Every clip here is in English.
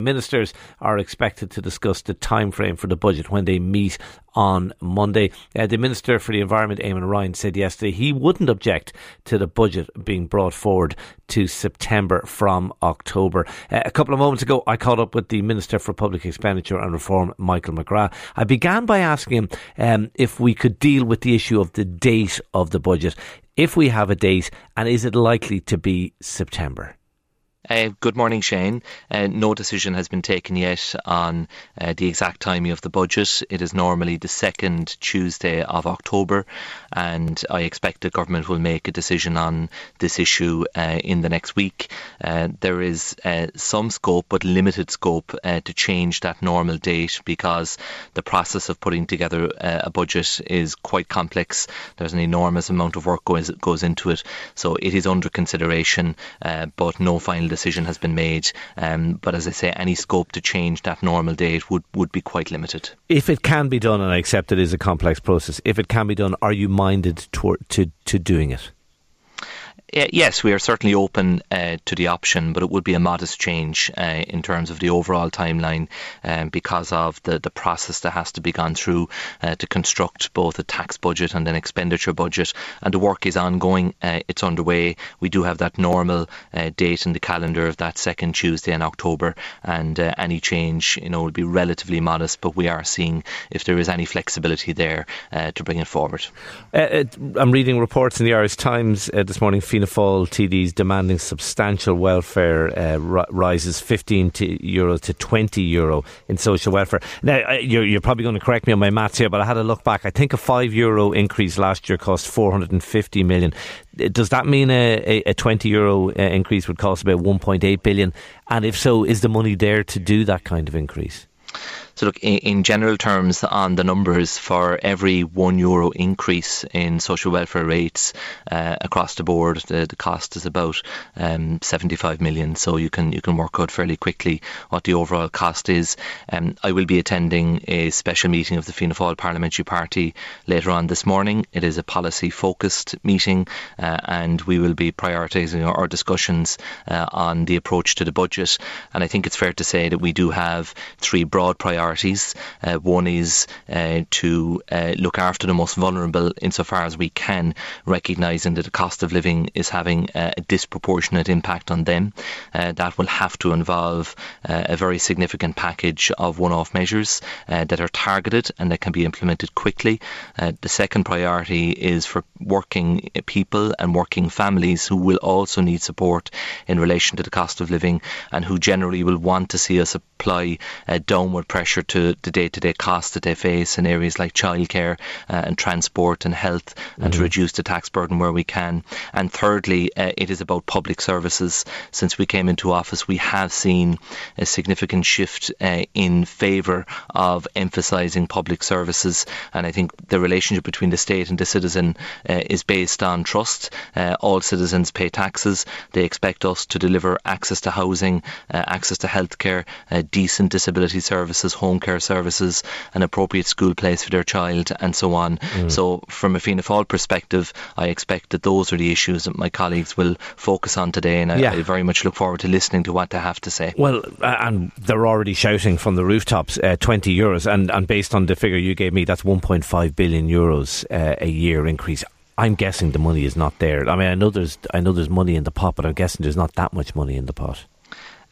Ministers are expected to discuss the time frame for the budget when they meet on Monday. Uh, the Minister for the Environment, Eamon Ryan, said yesterday he wouldn't object to the budget being brought forward to September from October. Uh, a couple of moments ago, I caught up with the Minister for Public Expenditure and Reform, Michael McGrath. I began by asking him um, if we could deal with the issue of the date of the budget. If we have a date, and is it likely to be September? Uh, good morning, Shane. Uh, no decision has been taken yet on uh, the exact timing of the budget. It is normally the second Tuesday of October, and I expect the government will make a decision on this issue uh, in the next week. Uh, there is uh, some scope, but limited scope, to change that normal date because the process of putting together a budget is quite complex. There's an enormous amount of work goes goes into it, so it is under consideration, but no final decision has been made. Um, but as I say, any scope to change that normal date would, would be quite limited. If it can be done, and I accept it is a complex process, if it can be done, are you minded to, to, to doing it? Yes, we are certainly open uh, to the option, but it would be a modest change uh, in terms of the overall timeline um, because of the, the process that has to be gone through uh, to construct both a tax budget and an expenditure budget. And the work is ongoing, uh, it's underway. We do have that normal uh, date in the calendar of that second Tuesday in October, and uh, any change you know, will be relatively modest, but we are seeing if there is any flexibility there to bring it forward. I'm reading reports in the Irish Times this morning Fianna Fáil TDs demanding substantial welfare uh, rises 15 to euro to 20 euro in social welfare. Now, you're, you're, probably going to correct me on my maths here, but I had a look back. I think a 5 euro increase last year cost 450 million. Does that mean a, a 20 euro uh, increase would cost about 1.8 billion? And if so, is the money there to do that kind of increase? So, look, in, in, general terms, on the numbers, for every one euro increase in social welfare rates uh, across the board, the, the cost is about um, 75 million. So you can you can work out fairly quickly what the overall cost is. Um, I will be attending a special meeting of the Fianna Fáil Parliamentary Party later on this morning. It is a policy focused meeting, uh, and we will be prioritising our, our discussions uh, on the approach to the budget. And I think it's fair to say that we do have three broad priorities priorities. Uh, one is uh, to uh, look after the most vulnerable insofar as we can, recognising that the cost of living is having a disproportionate impact on them. that will have to involve a very significant package of one-off measures that are targeted and that can be implemented quickly. the second priority is for working people and working families who will also need support in relation to the cost of living and who generally will want to see us apply downward pressure to the day-to-day costs that they face in areas like childcare uh, and transport and health, mm-hmm. and to mm-hmm. reduce the tax burden where we can. And thirdly, uh, it is about public services. Since we came into office, we have seen a significant shift uh, in favour of emphasising public services, and I think the relationship between the state and the citizen uh, is based on trust. Uh, all citizens pay taxes; they expect us to deliver access to housing, uh, access to healthcare, decent disability services, home home care services, an appropriate school place for their child, and so on. Mm. So, from a Fianna Fáil perspective, I expect that those are the issues that my colleagues will focus on today, and I, yeah. I very much look forward to listening to what they have to say. Well, uh, and they're already shouting from the rooftops uh, 20 euros, and, and based on the figure you gave me, that's 1.5 billion euros uh, a year increase. I'm guessing the money is not there. I mean, I know there's I know there's money in the pot, but I'm guessing there's not that much money in the pot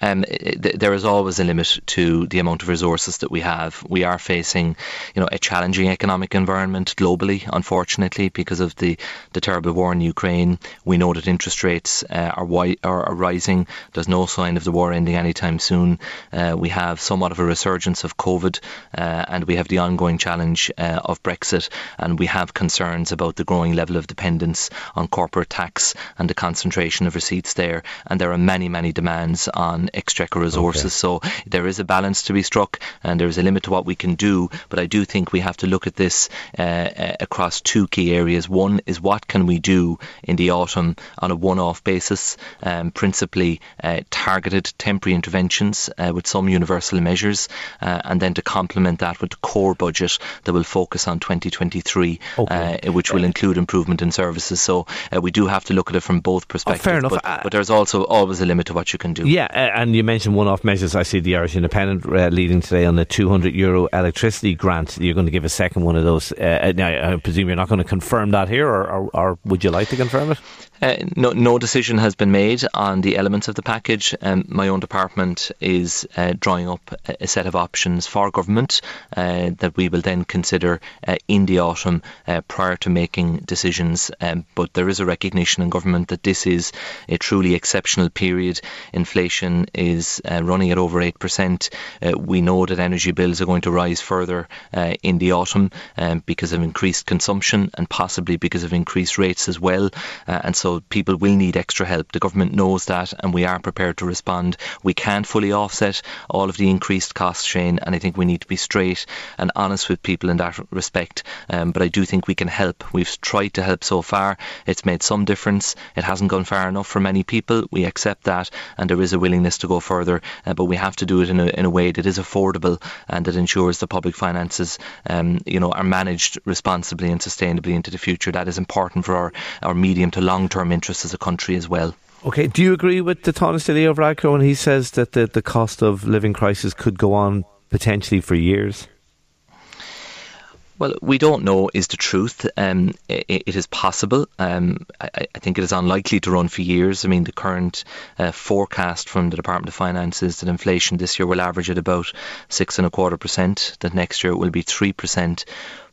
um, there is always a limit to the amount of resources that we have. We are facing, you know, a challenging economic environment globally, unfortunately, because of the, the terrible war in Ukraine. We know that interest rates uh, are, wi- are, are, rising. There's no sign of the war ending anytime soon. Uh, we have somewhat of a resurgence of COVID, uh, and we have the ongoing challenge uh, of Brexit, and we have concerns about the growing level of dependence on corporate tax and the concentration of receipts there. And there are many, many demands on exchequer resources. Okay. So there is a balance to be struck, and there is a limit to what we can do. But I do think we have to look at this uh, uh, across two key areas. One is what can we do in the autumn on a one-off basis, um, principally uh, targeted temporary interventions uh, with some universal measures, uh, and then to complement that with the core budget that will focus on 2023, okay. Uh, which will include improvement in services. So we do have to look at it from both perspectives. Oh, fair enough. But, but, there's also always a limit to what you can do. Yeah, and you mentioned one-off measures. I see the Irish Independent leading today on the 200 euro electricity grant. You're going to give a second one of those. now, I presume you're not going to confirm that here, or, or, or would you like to confirm it? Uh, no, no decision has been made on the elements of the package. Um, my own department is uh, drawing up a set of options for government uh, that we will then consider uh, in the autumn uh, prior to making decisions. Um, but there is a recognition in government that this is a truly exceptional period. Inflation is uh, running at over 8%. we know that energy bills are going to rise further in the autumn um, because of increased consumption and possibly because of increased rates as well. and so so people will need extra help. The government knows that, and we are prepared to respond. We can't fully offset all of the increased costs, Shane, and I think we need to be straight and honest with people in that respect. Um, but I do think we can help. We've tried to help so far. It's made some difference. It hasn't gone far enough for many people. We accept that, and there is a willingness to go further. Uh, but we have to do it in a, in a way that is affordable and that ensures the public finances, um, you know, are managed responsibly and sustainably into the future. That is important for our, our medium to long term interests as a country as well. Okay, do you agree with the Tánaiste Leo Varadkar when he says that the, the cost of living crisis could go on potentially for years? Well, we don't know is the truth. Um, it, it is possible. Um, I, I, think it is unlikely to run for years. I mean, the current uh, forecast from the Department of Finance is that inflation this year will average at about six and a quarter percent. That next year it will be three percent.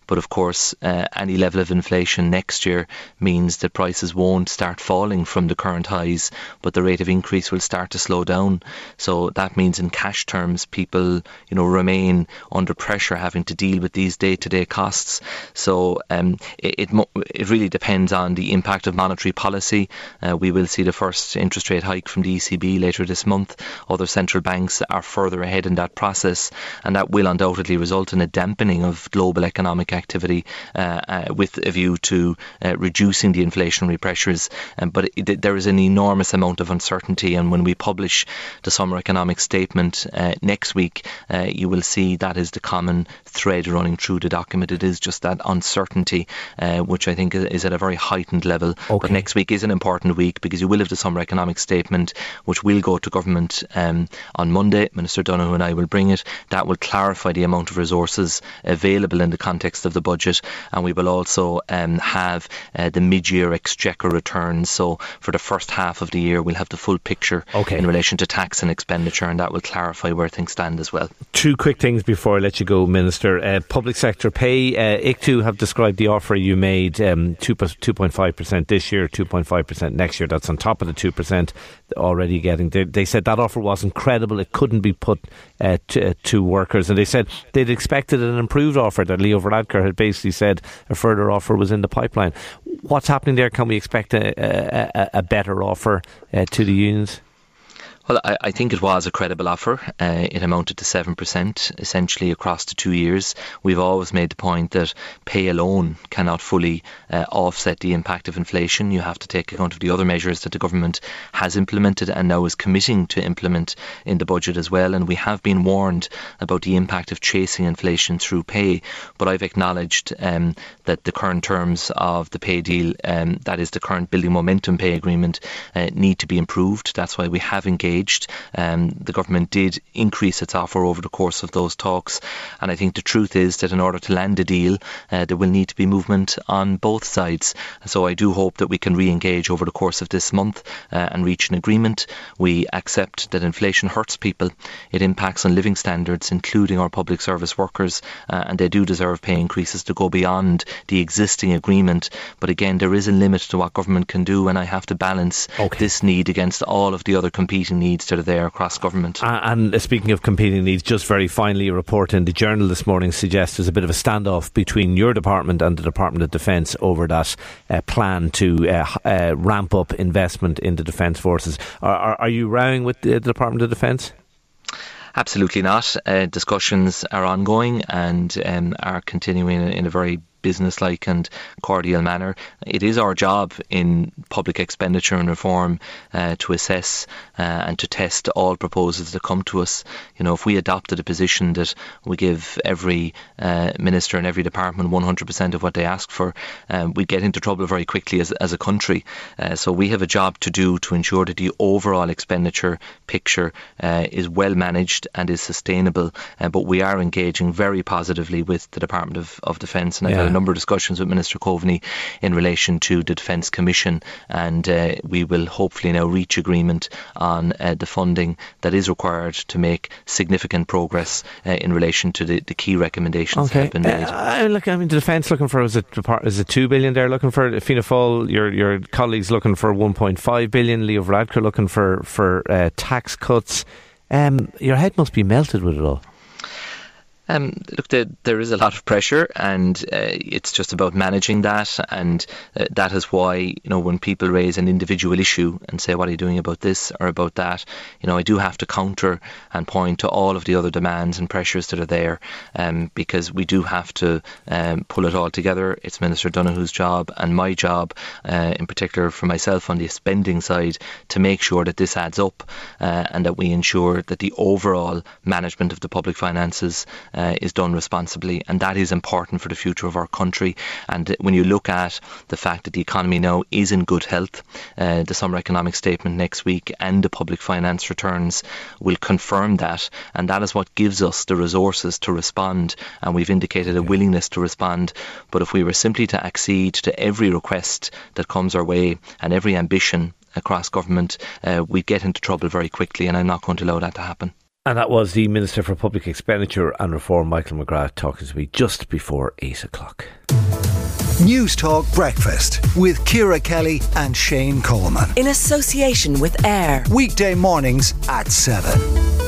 But of course, uh, any level of inflation next year means that prices won't start falling from the current highs, but the rate of increase will start to slow down. So that means, in cash terms, people, you know, remain under pressure, having to deal with these day-to-day costs. So um, it, it, it really depends on the impact of monetary policy. Uh, we will see the first interest rate hike from the ECB later this month. Other central banks are further ahead in that process, and that will undoubtedly result in a dampening of global economic activity uh, uh, with a view to uh, reducing the inflationary pressures. Um, but it, there is an enormous amount of uncertainty, and when we publish the summer economic statement next week, you will see that is the common thread running through the document. It is just that uncertainty, which I think is at a very heightened level. Okay. But next week is an important week because you will have the summer economic statement, which will go to government um, on Monday. Minister Donohoe and I will bring it. That will clarify the amount of resources available in the context of the budget, and we will also um, have uh, the mid-year exchequer returns. So for the first half of the year, we'll have the full picture okay. in relation to tax and expenditure, and that will clarify where things stand as well. Two quick things before I let you go, Minister. Uh, public sector pay. Uh, ICTU have described the offer you made um, 2.5% this year, 2.5% next year. That's on top of the 2% already getting. They, they said that offer was incredible. It couldn't be put uh, to, uh, to, workers. And they said they'd expected an improved offer, that Leo Varadkar had basically said a further offer was in the pipeline. What's happening there? Can we expect a, a, a better offer uh, to the unions? Well, I, I, think it was a credible offer. Uh, it amounted to 7% essentially across the two years. We've always made the point that pay alone cannot fully uh, offset the impact of inflation. You have to take account of the other measures that the government has implemented and now is committing to implement in the budget as well. And we have been warned about the impact of chasing inflation through pay. But I've acknowledged um, that the current terms of the pay deal, um, that is the current building momentum pay agreement, uh, need to be improved. That's why we have engaged Um, the government did increase its offer over the course of those talks, and I think the truth is that in order to land a deal, uh, there will need to be movement on both sides. So I do hope that we can re-engage over the course of this month uh, and reach an agreement. We accept that inflation hurts people. It impacts on living standards, including our public service workers, uh, and they do deserve pay increases to go beyond the existing agreement. But again, there is a limit to what government can do, and I have to balance okay. this need against all of the other competing needs that are there across government. Uh, and speaking of competing needs, just very finally, a report in the Journal this morning suggests there's a bit of a standoff between your department and the Department of Defence over that uh, plan to uh, uh, ramp up investment in the defence forces. Are, are, are you rowing with the, the Department of Defence? Absolutely not. Uh, discussions are ongoing and um, are continuing in a very businesslike and cordial manner. It is our job in public expenditure and reform uh, to assess uh, and to test all proposals that come to us. You know, if we adopted a position that we give every uh, minister and every department 100% of what they ask for, um, we get into trouble very quickly as, as a country. Uh, so we have a job to do to ensure that the overall expenditure picture uh, is well managed and is sustainable. Uh, but we are engaging very positively with the Department of, of Defence, and a number of discussions with Minister Coveney in relation to the Defence Commission, and uh, we will hopefully now reach agreement on uh, the funding that is required to make significant progress uh, in relation to the, the, key recommendations okay. that have been made. Uh, look, I mean, the Defence looking for is it is it two billion? They're looking for Fianna Fáil. Your your colleagues looking for one point five billion. Leo Varadkar looking for for uh, tax cuts. Um, your head must be melted with it all. Um, look, the, there is a lot of pressure, and uh, it's just about managing that. And uh, that is why, you know, when people raise an individual issue and say, "What are you doing about this or about that?" You know, I do have to counter and point to all of the other demands and pressures that are there, um, because we do have to um, pull it all together. It's Minister Donohoe's job and my job, uh, in particular for myself on the spending side, to make sure that this adds up uh, and that we ensure that the overall management of the public finances uh, is done responsibly, and that is important for the future of our country. And when you look at the fact that the economy now is in good health, uh, the summer economic statement next week and the public finance returns will confirm that, and that is what gives us the resources to respond. And we've indicated a willingness to respond. But if we were simply to accede to every request that comes our way and every ambition across government, uh, we get into trouble very quickly, and I'm not going to allow that to happen. And that was the Minister for Public Expenditure and Reform, Michael McGrath, talking to me just before 8 o'clock. Newstalk Breakfast with Ciara Kelly and Shane Coleman. In association with AIR. Weekday mornings at 7.